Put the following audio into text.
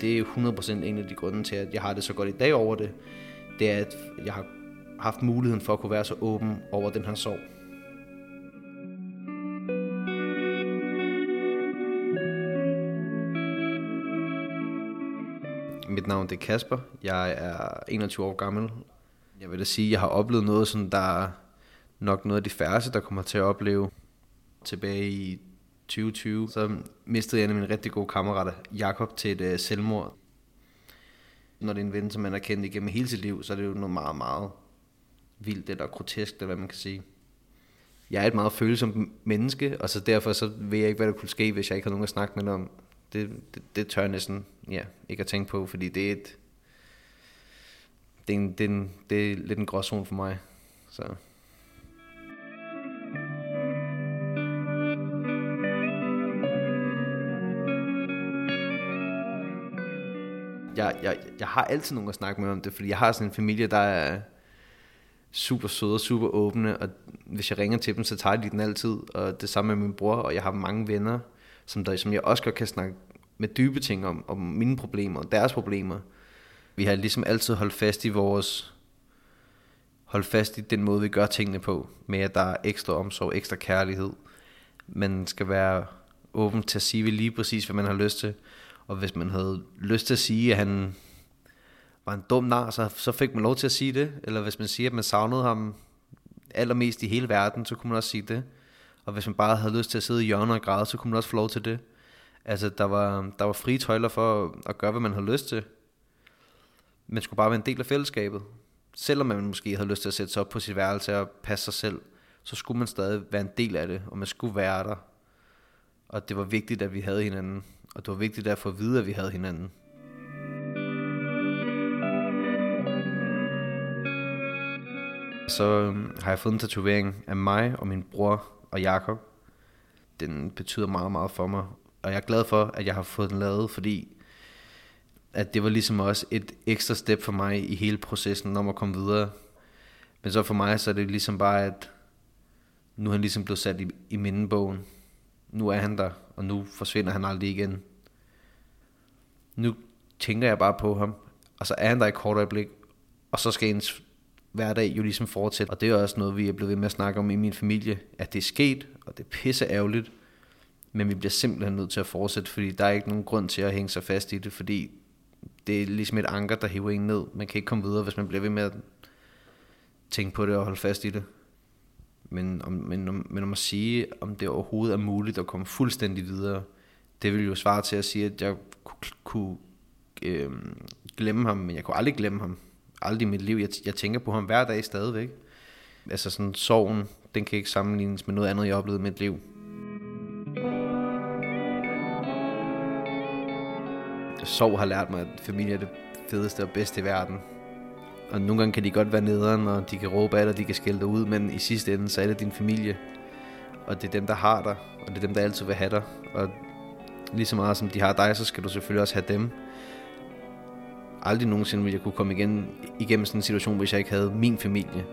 det er 100% en af de grunde til, at jeg har det så godt i dag over det. Det er, at jeg har haft muligheden for at kunne være så åben over den her sorg. Mit navn det er Kasper. Jeg er 21 år gammel. Jeg vil da sige, at jeg har oplevet noget, som der er nok noget af de færreste, der kommer til at opleve. Tilbage i 2020, så mistede jeg en af mine rigtig gode kammerater, Jakob, til et øh, selvmord. Når det er en ven, som man har kendt igennem hele sit liv, så er det jo noget meget, meget vildt eller grotesk, eller hvad man kan sige. Jeg er et meget følsomt menneske, og så derfor så ved jeg ikke, hvad der kunne ske, hvis jeg ikke har nogen at snakke med om. Det, det, det tør jeg næsten ja, ikke at tænke på, fordi det er et, det er, en, det, er en, det er lidt en gråzone for mig. Så. Jeg, jeg, jeg har altid nogen at snakke med om det, fordi jeg har sådan en familie, der er super søde og super åbne, og hvis jeg ringer til dem, så tager de den altid, og det samme med min bror, og jeg har mange venner, som, der, som jeg også godt kan snakke med dybe ting om, om mine problemer og deres problemer. Vi har ligesom altid holdt fast i vores holdt fast i den måde, vi gør tingene på, med at der er ekstra omsorg, ekstra kærlighed. Man skal være åben til at sige lige præcis, hvad man har lyst til. Og hvis man havde lyst til at sige, at han var en dum nar, så, så fik man lov til at sige det. Eller hvis man siger, at man savnede ham allermest i hele verden, så kunne man også sige det. Og hvis man bare havde lyst til at sidde i hjørnet og græde, så kunne man også få lov til det. Altså, der var, der var frie tøjler for at gøre, hvad man havde lyst til. Man skulle bare være en del af fællesskabet. Selvom man måske havde lyst til at sætte sig op på sit værelse og passe sig selv, så skulle man stadig være en del af det, og man skulle være der. Og det var vigtigt, at vi havde hinanden. Og det var vigtigt at få at vide, at vi havde hinanden. Så øhm, har jeg fået en tatovering af mig og min bror og Jakob. Den betyder meget, meget for mig. Og jeg er glad for, at jeg har fået den lavet, fordi at det var ligesom også et ekstra step for mig i hele processen om at komme videre. Men så for mig, så er det ligesom bare, at nu er han ligesom blevet sat i, i mindebogen. Nu er han der, og nu forsvinder han aldrig igen. Nu tænker jeg bare på ham, og så er han der i kort øjeblik, og så skal ens hverdag jo ligesom fortsætte. Og det er også noget, vi er blevet ved med at snakke om i min familie, at det er sket, og det er pisse ærgerligt, men vi bliver simpelthen nødt til at fortsætte, fordi der er ikke nogen grund til at hænge sig fast i det, fordi det er ligesom et anker, der hiver en ned. Man kan ikke komme videre, hvis man bliver ved med at tænke på det og holde fast i det. Men om, men, om, men om at sige, om det overhovedet er muligt at komme fuldstændig videre, det vil jo svare til at sige, at jeg kunne, øh, glemme ham, men jeg kunne aldrig glemme ham. Aldrig i mit liv. Jeg, jeg tænker på ham hver dag stadigvæk. Altså sådan sorgen, den kan ikke sammenlignes med noget andet, jeg oplevede i mit liv. Sorg har lært mig, at familie er det fedeste og bedste i verden. Og nogle gange kan de godt være nederen, og de kan råbe af dig, og de kan skælde dig ud, men i sidste ende, så er det din familie. Og det er dem, der har dig, og det er dem, der altid vil have dig. Og lige så meget som de har dig, så skal du selvfølgelig også have dem. Aldrig nogensinde ville jeg kunne komme igen, igennem sådan en situation, hvis jeg ikke havde min familie.